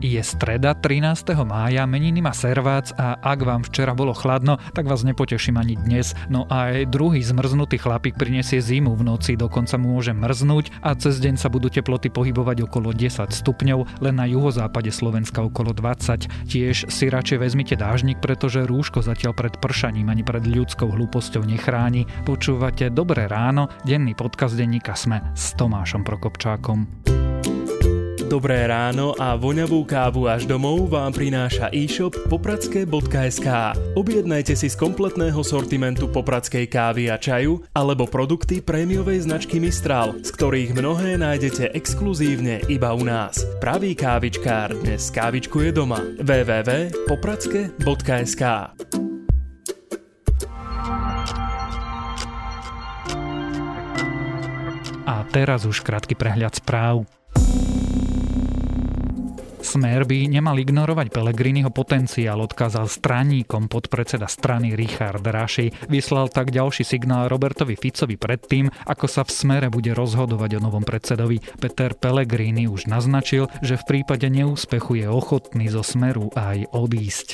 Je streda 13. mája, meniny má servác a ak vám včera bolo chladno, tak vás nepoteším ani dnes. No a aj druhý zmrznutý chlapík prinesie zimu v noci, dokonca mu môže mrznúť a cez deň sa budú teploty pohybovať okolo 10 stupňov, len na juhozápade Slovenska okolo 20. Tiež si radšej vezmite dážnik, pretože rúško zatiaľ pred pršaním ani pred ľudskou hlúposťou nechráni. Počúvate Dobré ráno, denný podcast denníka Sme s Tomášom Prokopčákom. Dobré ráno a voňavú kávu až domov vám prináša e-shop popradské.sk. Objednajte si z kompletného sortimentu popradskej kávy a čaju alebo produkty prémiovej značky Mistral, z ktorých mnohé nájdete exkluzívne iba u nás. Pravý kávičkár dnes kávičkuje doma. www.popradske.sk A teraz už krátky prehľad správ. Smer by nemal ignorovať Pelegriniho potenciál, odkázal straníkom podpredseda strany Richard Raši. Vyslal tak ďalší signál Robertovi Ficovi predtým, ako sa v Smere bude rozhodovať o novom predsedovi. Peter Pellegrini už naznačil, že v prípade neúspechu je ochotný zo Smeru aj odísť.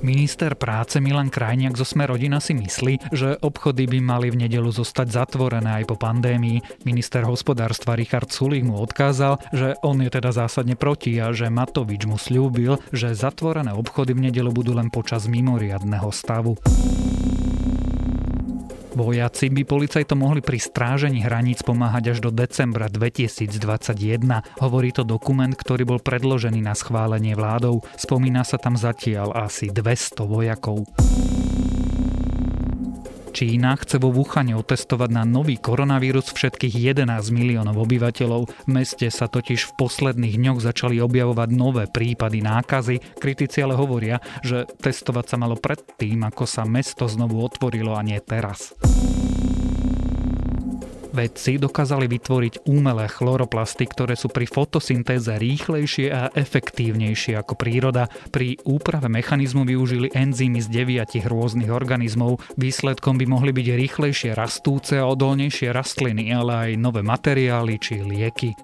Minister práce Milan Krajniak zo Sme rodina si myslí, že obchody by mali v nedelu zostať zatvorené aj po pandémii. Minister hospodárstva Richard Sulík mu odkázal, že on je teda zásadne proti a že Matovič mu slúbil, že zatvorené obchody v nedelu budú len počas mimoriadného stavu. Vojaci by policajto mohli pri strážení hraníc pomáhať až do decembra 2021. Hovorí to dokument, ktorý bol predložený na schválenie vládou. Spomína sa tam zatiaľ asi 200 vojakov. Čína chce vo Wuhane otestovať na nový koronavírus všetkých 11 miliónov obyvateľov. V meste sa totiž v posledných dňoch začali objavovať nové prípady nákazy. Kritici ale hovoria, že testovať sa malo predtým, ako sa mesto znovu otvorilo a nie teraz. Vedci dokázali vytvoriť umelé chloroplasty, ktoré sú pri fotosyntéze rýchlejšie a efektívnejšie ako príroda. Pri úprave mechanizmu využili enzymy z deviatich rôznych organizmov. Výsledkom by mohli byť rýchlejšie rastúce a odolnejšie rastliny, ale aj nové materiály či lieky.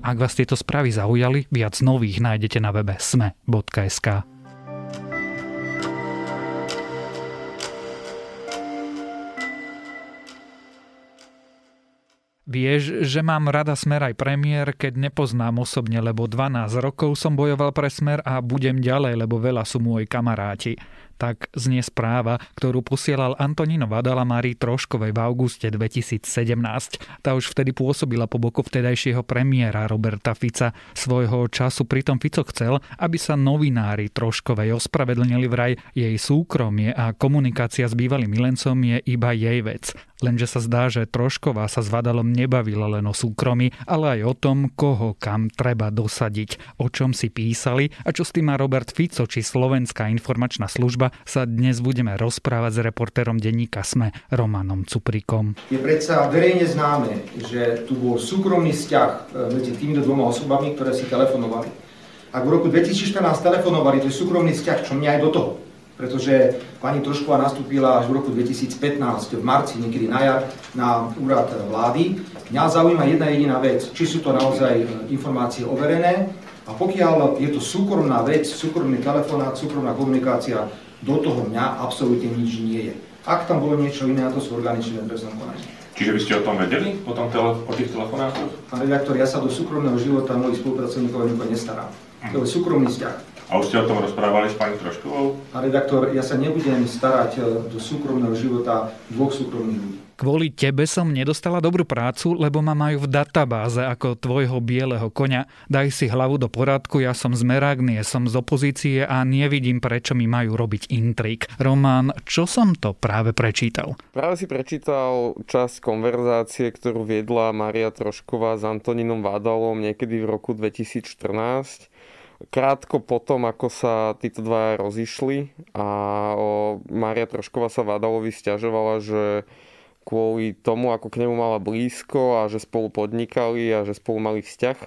Ak vás tieto správy zaujali, viac nových nájdete na webe sme.sk. Vieš, že mám rada Smer aj premiér, keď nepoznám osobne, lebo 12 rokov som bojoval pre Smer a budem ďalej, lebo veľa sú môj kamaráti tak znie správa, ktorú posielal Antonino Vadala Márii Troškovej v auguste 2017. Tá už vtedy pôsobila po boku vtedajšieho premiéra Roberta Fica. Svojho času pritom Fico chcel, aby sa novinári Troškovej ospravedlnili vraj jej súkromie a komunikácia s bývalým milencom je iba jej vec. Lenže sa zdá, že Trošková sa s Vadalom nebavila len o súkromí, ale aj o tom, koho kam treba dosadiť, o čom si písali a čo s tým má Robert Fico či Slovenská informačná služba sa dnes budeme rozprávať s reportérom denníka SME Romanom Cuprikom. Je predsa verejne známe, že tu bol súkromný vzťah e, medzi týmito dvoma osobami, ktoré si telefonovali. Ak v roku 2014 telefonovali, to je súkromný vzťah, čo mňa aj do toho. Pretože pani Trošková nastúpila až v roku 2015, v marci, niekedy na jar, na úrad vlády. Mňa zaujíma jedna jediná vec, či sú to naozaj e, informácie overené a pokiaľ je to súkromná vec, súkromný telefonát, súkromná komunikácia, do toho mňa absolútne nič nie je. Ak tam bolo niečo iné, to sú orgány činné trestnom konaní. Čiže by ste o tom vedeli, o, tom tele, o tých telefonátoch? Pán redaktor, ja sa do súkromného života mojich spolupracovníkov veľmi nestarám. To je súkromný vzťah. A už ste o tom rozprávali s pani Troškovou? Pán redaktor, ja sa nebudem starať e, do súkromného života dvoch súkromných ľudí. Kvôli tebe som nedostala dobrú prácu, lebo ma majú v databáze ako tvojho bieleho koňa. Daj si hlavu do poradku, ja som z Meragnie, som z opozície a nevidím, prečo mi majú robiť intrik. Román, čo som to práve prečítal? Práve si prečítal čas konverzácie, ktorú viedla Maria Trošková s Antoninom Vádalom niekedy v roku 2014 krátko potom, ako sa títo dva rozišli a Maria Trošková sa Vádalovi stiažovala, že kvôli tomu, ako k nemu mala blízko a že spolu podnikali a že spolu mali vzťah,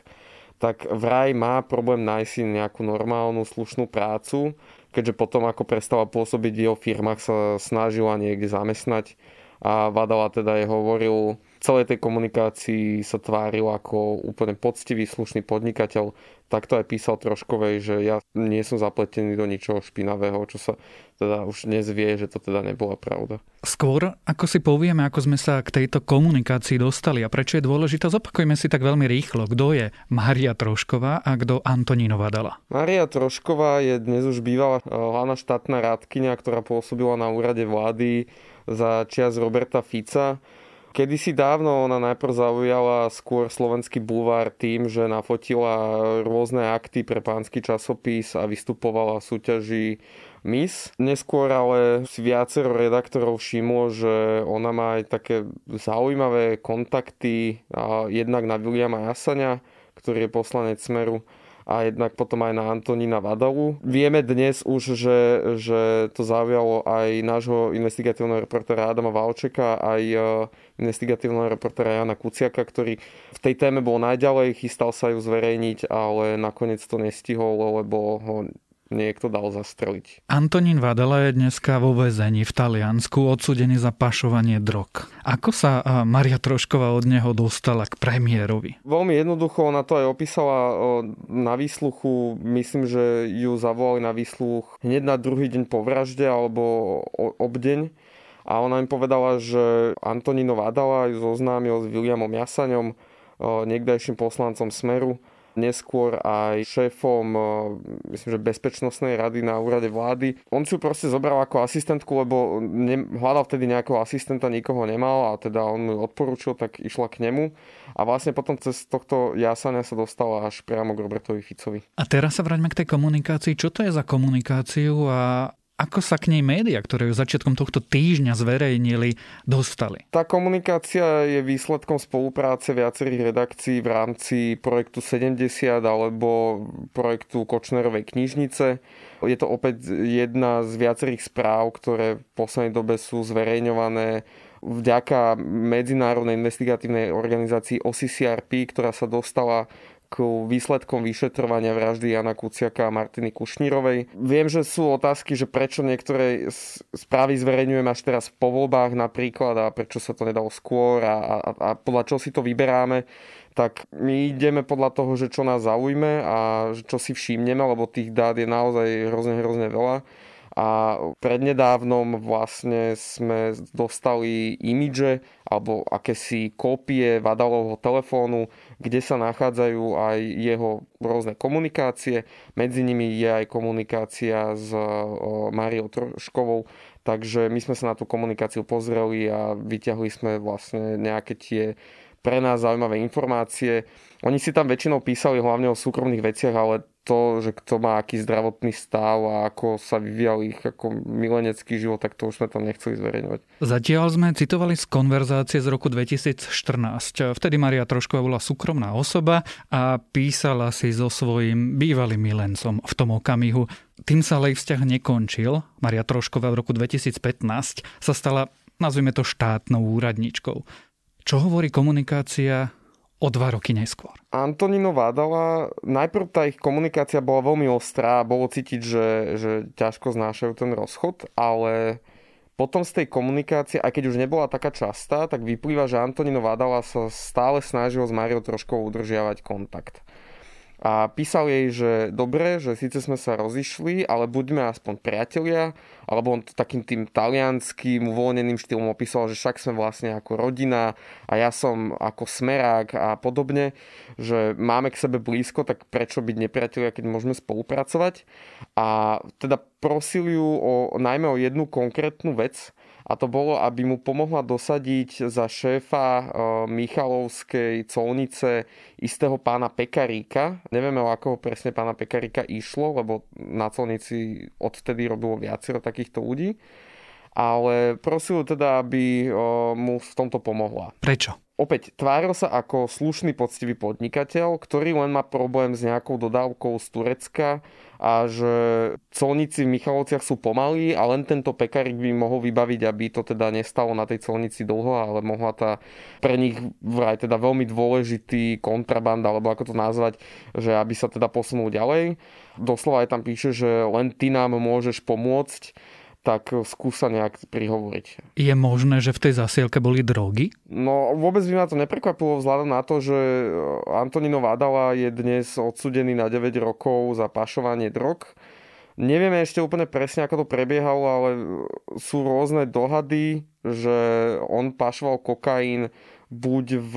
tak vraj má problém nájsť si nejakú normálnu, slušnú prácu, keďže potom, ako prestala pôsobiť v jeho firmách, sa snažila niekde zamestnať a Vadala teda je hovoril, celej tej komunikácii sa tváril ako úplne poctivý, slušný podnikateľ. Tak to aj písal Troškovej, že ja nie som zapletený do ničoho špinavého, čo sa teda už dnes vie, že to teda nebola pravda. Skôr, ako si povieme, ako sme sa k tejto komunikácii dostali a prečo je dôležitá, zopakujme si tak veľmi rýchlo, kto je Maria Trošková a kto Antonínová dala. Maria Trošková je dnes už bývalá eh, hlavná štátna rádkynia, ktorá pôsobila na úrade vlády za čias Roberta Fica Kedysi dávno ona najprv zaujala skôr slovenský bulvár tým, že nafotila rôzne akty pre pánsky časopis a vystupovala v súťaži Miss. Neskôr ale si viacero redaktorov všimlo, že ona má aj také zaujímavé kontakty jednak na Williama Jasania, ktorý je poslanec Smeru a jednak potom aj na Antonína Vadalu. Vieme dnes už, že, že to zaujalo aj nášho investigatívneho reportéra Adama Valčeka, aj investigatívneho reportéra Jana Kuciaka, ktorý v tej téme bol najďalej, chystal sa ju zverejniť, ale nakoniec to nestihol, lebo ho niekto dal zastreliť. Antonín Vadela je dneska vo väzení v Taliansku odsudený za pašovanie drog. Ako sa Maria Trošková od neho dostala k premiérovi? Veľmi jednoducho, ona to aj opísala na výsluchu. Myslím, že ju zavolali na výsluch hneď na druhý deň po vražde alebo obdeň. A ona im povedala, že Antonino Vadala ju zoznámil s Williamom Jasaňom, niekdajším poslancom Smeru neskôr aj šéfom, myslím, že bezpečnostnej rady na úrade vlády. On si ju proste zobral ako asistentku, lebo ne, hľadal vtedy nejakého asistenta, nikoho nemal a teda on odporúčil, tak išla k nemu. A vlastne potom cez tohto jasania sa dostala až priamo k Robertovi Ficovi. A teraz sa vráťme k tej komunikácii. Čo to je za komunikáciu a ako sa k nej média, ktoré ju začiatkom tohto týždňa zverejnili, dostali? Tá komunikácia je výsledkom spolupráce viacerých redakcií v rámci projektu 70 alebo projektu Kočnerovej knižnice. Je to opäť jedna z viacerých správ, ktoré v poslednej dobe sú zverejňované vďaka medzinárodnej investigatívnej organizácii OCCRP, ktorá sa dostala k výsledkom vyšetrovania vraždy Jana Kuciaka a Martiny Kušnírovej. Viem, že sú otázky, že prečo niektoré správy zverejňujem až teraz po voľbách napríklad a prečo sa to nedalo skôr a, a, a podľa čo si to vyberáme tak my ideme podľa toho, že čo nás zaujme a čo si všimneme, lebo tých dát je naozaj hrozne, hrozne veľa a prednedávnom vlastne sme dostali imidže alebo akési kópie Vadalovho telefónu, kde sa nachádzajú aj jeho rôzne komunikácie. Medzi nimi je aj komunikácia s Máriou Troškovou, takže my sme sa na tú komunikáciu pozreli a vyťahli sme vlastne nejaké tie pre nás zaujímavé informácie. Oni si tam väčšinou písali hlavne o súkromných veciach, ale to, že kto má aký zdravotný stav a ako sa vyvíjal ich ako milenecký život, tak to už sme tam nechceli zverejňovať. Zatiaľ sme citovali z konverzácie z roku 2014. Vtedy Maria Trošková bola súkromná osoba a písala si so svojím bývalým milencom v tom okamihu. Tým sa ale ich vzťah nekončil. Maria Trošková v roku 2015 sa stala, nazvime to, štátnou úradničkou. Čo hovorí komunikácia o dva roky neskôr. Antonino Vádala, najprv tá ich komunikácia bola veľmi ostrá, bolo cítiť, že, že ťažko znášajú ten rozchod, ale potom z tej komunikácie, aj keď už nebola taká častá, tak vyplýva, že Antonino Vádala sa stále snažil s Mariou trošku udržiavať kontakt a písal jej, že dobre, že síce sme sa rozišli, ale buďme aspoň priatelia, alebo on to takým tým talianským uvoľneným štýlom opísal, že však sme vlastne ako rodina a ja som ako smerák a podobne, že máme k sebe blízko, tak prečo byť nepriatelia, keď môžeme spolupracovať. A teda prosil ju o, najmä o jednu konkrétnu vec, a to bolo, aby mu pomohla dosadiť za šéfa e, Michalovskej colnice istého pána Pekaríka. Nevieme, o akého presne pána Pekaríka išlo, lebo na colnici odvtedy robilo viacero takýchto ľudí. Ale prosil teda, aby e, mu v tomto pomohla. Prečo? Opäť, tváril sa ako slušný, poctivý podnikateľ, ktorý len má problém s nejakou dodávkou z Turecka a že colníci v Michalovciach sú pomalí a len tento pekarik by mohol vybaviť, aby to teda nestalo na tej colnici dlho, ale mohla tá pre nich vraj teda veľmi dôležitý kontraband, alebo ako to nazvať, že aby sa teda posunul ďalej. Doslova aj tam píše, že len ty nám môžeš pomôcť tak skúsa nejak prihovoriť. Je možné, že v tej zasielke boli drogy? No vôbec by ma to neprekvapilo vzhľadom na to, že Antonino Vádala je dnes odsudený na 9 rokov za pašovanie drog. Nevieme ešte úplne presne, ako to prebiehalo, ale sú rôzne dohady, že on pašoval kokain buď v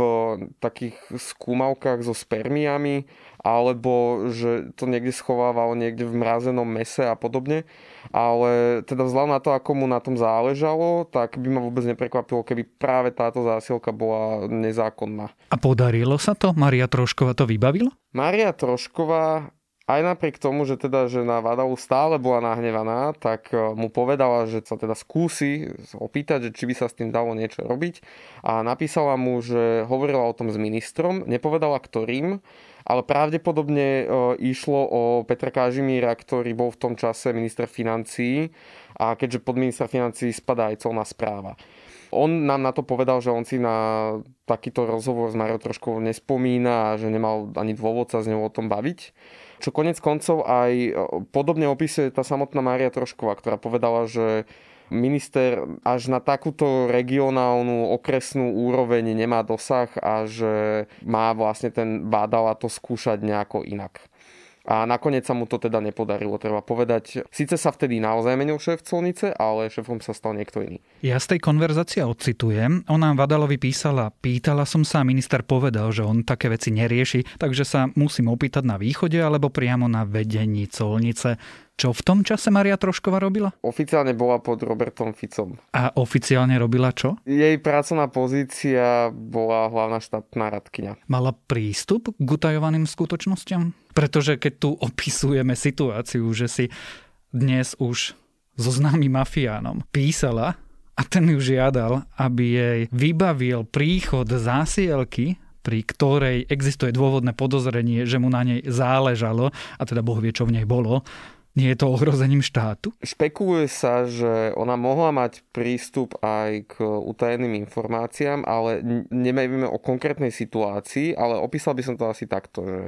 takých skúmavkách so spermiami, alebo že to niekde schovával niekde v mrazenom mese a podobne. Ale teda vzhľadom na to, ako mu na tom záležalo, tak by ma vôbec neprekvapilo, keby práve táto zásielka bola nezákonná. A podarilo sa to? Maria Trošková to vybavila? Maria Trošková aj napriek tomu, že teda že na Vadalu stále bola nahnevaná, tak e, mu povedala, že sa teda skúsi opýtať, že či by sa s tým dalo niečo robiť a napísala mu, že hovorila o tom s ministrom, nepovedala ktorým, ale pravdepodobne e, išlo o Petra Kažimíra, ktorý bol v tom čase minister financií a keďže pod ministra financií spadá aj colná správa. On nám na to povedal, že on si na takýto rozhovor s Mariou trošku nespomína a že nemal ani dôvod sa s ňou o tom baviť. Čo konec koncov aj e, podobne opisuje tá samotná Mária Trošková, ktorá povedala, že minister až na takúto regionálnu okresnú úroveň nemá dosah a že má vlastne ten bádala to skúšať nejako inak. A nakoniec sa mu to teda nepodarilo, treba povedať. Sice sa vtedy naozaj menil šéf colnice, ale šéfom sa stal niekto iný. Ja z tej konverzácie odcitujem. Ona Vadalovi písala, pýtala som sa a minister povedal, že on také veci nerieši, takže sa musím opýtať na východe alebo priamo na vedení colnice. Čo v tom čase Maria Troškova robila? Oficiálne bola pod Robertom Ficom. A oficiálne robila čo? Jej pracovná pozícia bola hlavná štátna radkyňa. Mala prístup k utajovaným skutočnosťam? Pretože keď tu opisujeme situáciu, že si dnes už so známym mafiánom písala a ten ju žiadal, aby jej vybavil príchod zásielky pri ktorej existuje dôvodné podozrenie, že mu na nej záležalo, a teda Boh vie, čo v nej bolo, nie je to ohrozením štátu? Špekuluje sa, že ona mohla mať prístup aj k utajeným informáciám, ale nevieme o konkrétnej situácii, ale opísal by som to asi takto, že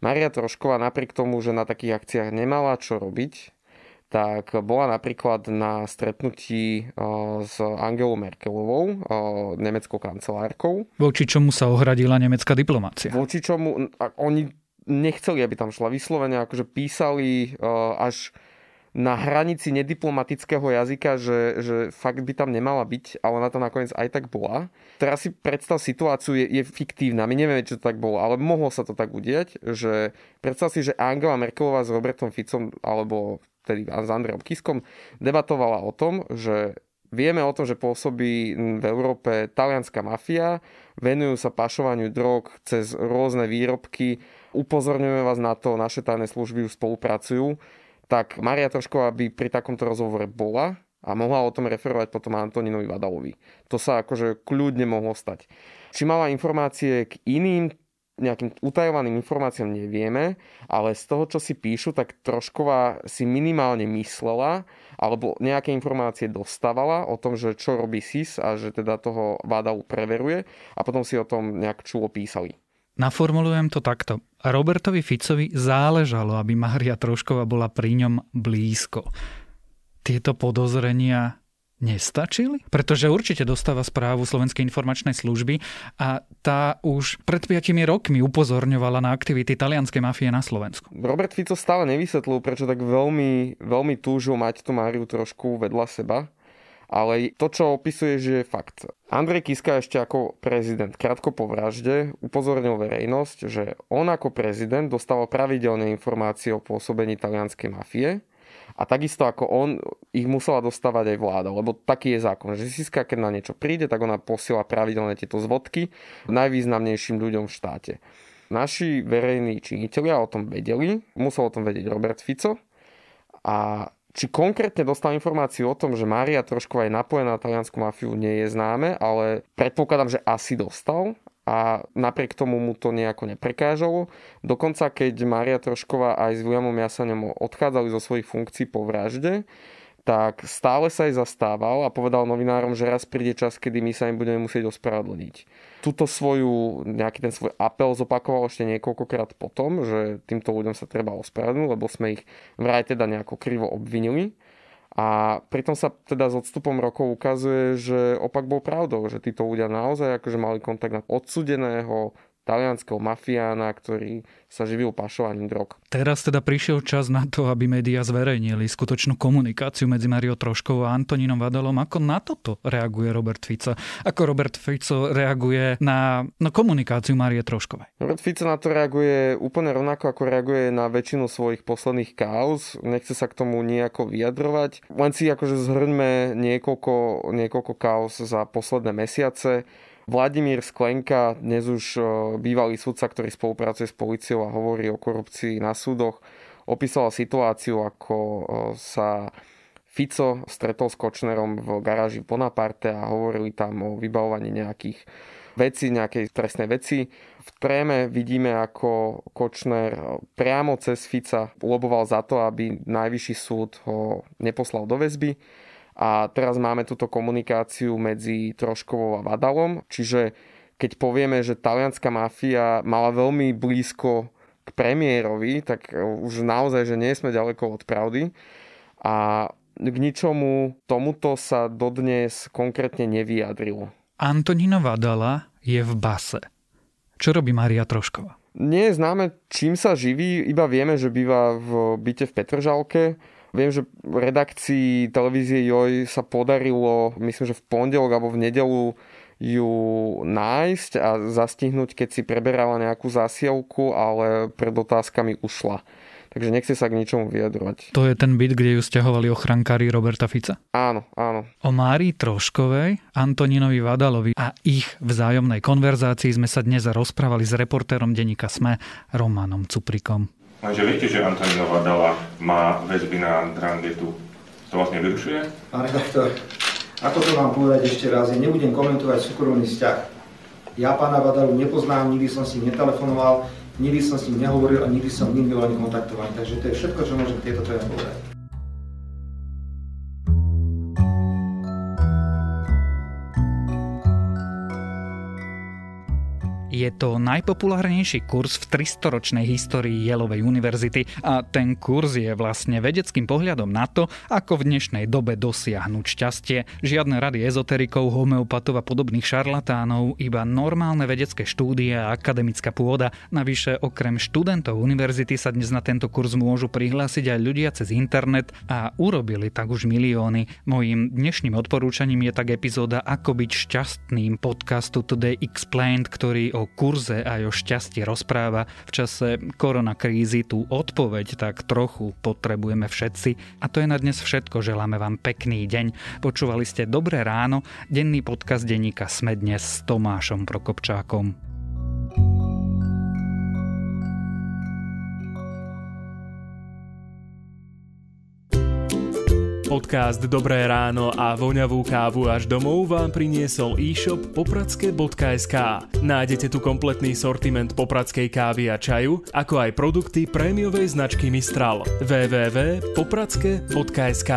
Maria Trošková napriek tomu, že na takých akciách nemala čo robiť, tak bola napríklad na stretnutí s Angelou Merkelovou, nemeckou kancelárkou. Voči čomu sa ohradila nemecká diplomácia? Voči čomu, oni nechceli, aby tam šla vyslovene, akože písali uh, až na hranici nediplomatického jazyka, že, že fakt by tam nemala byť, ale ona to nakoniec aj tak bola. Teraz si predstav situáciu, je, je fiktívna, my nevieme, čo to tak bolo, ale mohlo sa to tak udieť, že predstav si, že Angela Merkelová s Robertom Ficom alebo tedy s Andreom Kiskom debatovala o tom, že Vieme o tom, že pôsobí v Európe talianská mafia, venujú sa pašovaniu drog cez rôzne výrobky, upozorňujeme vás na to, naše tajné služby už spolupracujú. Tak Maria Trošková by pri takomto rozhovore bola a mohla o tom referovať potom Antoninovi Vadalovi. To sa akože kľudne mohlo stať. Či mala informácie k iným nejakým utajovaným informáciám nevieme, ale z toho, čo si píšu, tak Trošková si minimálne myslela, alebo nejaké informácie dostávala o tom, že čo robí SIS a že teda toho Vádalu preveruje a potom si o tom nejak čulo písali. Naformulujem to takto. Robertovi Ficovi záležalo, aby Mária Trošková bola pri ňom blízko. Tieto podozrenia nestačili? Pretože určite dostáva správu Slovenskej informačnej služby a tá už pred 5 rokmi upozorňovala na aktivity talianskej mafie na Slovensku. Robert Fico stále nevysvetlil, prečo tak veľmi, veľmi túžil mať tú Máriu trošku vedľa seba. Ale to, čo opisuje, že je fakt. Andrej Kiska ešte ako prezident krátko po vražde upozornil verejnosť, že on ako prezident dostával pravidelné informácie o pôsobení talianskej mafie a takisto ako on, ich musela dostávať aj vláda, lebo taký je zákon, že Siska, keď na niečo príde, tak ona posiela pravidelne tieto zvodky najvýznamnejším ľuďom v štáte. Naši verejní činiteľia o tom vedeli, musel o tom vedieť Robert Fico a či konkrétne dostal informáciu o tom, že Mária Trošková je napojená na taliansku mafiu, nie je známe, ale predpokladám, že asi dostal a napriek tomu mu to nejako neprekážalo. Dokonca keď Mária Trošková aj s Williamom Jasaňom odchádzali zo svojich funkcií po vražde, tak stále sa aj zastával a povedal novinárom, že raz príde čas, kedy my sa im budeme musieť ospravedlniť. Tuto svoju, nejaký ten svoj apel zopakoval ešte niekoľkokrát potom, že týmto ľuďom sa treba ospravedlniť, lebo sme ich vraj teda nejako krivo obvinili. A pritom sa teda s odstupom rokov ukazuje, že opak bol pravdou, že títo ľudia naozaj akože mali kontakt na odsudeného talianského mafiána, ktorý sa živil pašovaním drog. Teraz teda prišiel čas na to, aby médiá zverejnili skutočnú komunikáciu medzi Mario Troškovou a Antonínom Vadalom. Ako na toto reaguje Robert Fico? Ako Robert Fico reaguje na, na komunikáciu Marie Troškovej? Robert Fico na to reaguje úplne rovnako, ako reaguje na väčšinu svojich posledných kauz. Nechce sa k tomu nejako vyjadrovať. Len si akože zhrňme niekoľko, niekoľko kauz za posledné mesiace. Vladimír Sklenka, dnes už e, bývalý sudca, ktorý spolupracuje s policiou a hovorí o korupcii na súdoch, opísala situáciu, ako e, sa Fico stretol s Kočnerom v garáži Bonaparte a hovorili tam o vybavovaní nejakých veci, nejakej trestnej veci. V tréme vidíme, ako Kočner priamo cez Fica loboval za to, aby najvyšší súd ho neposlal do väzby a teraz máme túto komunikáciu medzi Troškovou a Vadalom, čiže keď povieme, že talianská mafia mala veľmi blízko k premiérovi, tak už naozaj, že nie sme ďaleko od pravdy. A k ničomu tomuto sa dodnes konkrétne nevyjadrilo. Antonino Vadala je v base. Čo robí Maria Trošková? Nie je známe, čím sa živí, iba vieme, že býva v byte v Petržalke Viem, že v redakcii televízie Joj sa podarilo, myslím, že v pondelok alebo v nedelu ju nájsť a zastihnúť, keď si preberala nejakú zásielku, ale pred otázkami ušla. Takže nechce sa k ničomu vyjadrovať. To je ten byt, kde ju stiahovali ochrankári Roberta Fica? Áno, áno. O Márii Troškovej, Antoninovi Vadalovi a ich vzájomnej konverzácii sme sa dnes rozprávali s reportérom denníka SME Romanom Cuprikom. Lenže viete, že Antonino Vadala má väzby na Drangetu. To vás nevyrušuje? Pán redaktor, ako to mám povedať ešte raz, ja nebudem komentovať súkromný vzťah. Ja pána Vadalu nepoznám, nikdy som s netelefonoval, nikdy som s ním nehovoril a nikdy som nikdy ho ani kontaktoval. Takže to je všetko, čo môžem k tejto téme povedať. Je to najpopulárnejší kurz v 300-ročnej histórii Jelovej univerzity a ten kurz je vlastne vedeckým pohľadom na to, ako v dnešnej dobe dosiahnuť šťastie. Žiadne rady ezoterikov, homeopatov a podobných šarlatánov, iba normálne vedecké štúdie a akademická pôda. Navyše okrem študentov univerzity sa dnes na tento kurz môžu prihlásiť aj ľudia cez internet a urobili tak už milióny. Mojím dnešným odporúčaním je tak epizóda Ako byť šťastným podcastu Today Explained, ktorý o kurze a o šťastí rozpráva. V čase koronakrízy tú odpoveď tak trochu potrebujeme všetci. A to je na dnes všetko. Želáme vám pekný deň. Počúvali ste Dobré ráno, denný podcast denníka Sme dnes s Tomášom Prokopčákom. Podcast Dobré ráno a voňavú kávu až domov vám priniesol e-shop popradske.sk. Nájdete tu kompletný sortiment popradskej kávy a čaju, ako aj produkty prémiovej značky Mistral. www.popradske.sk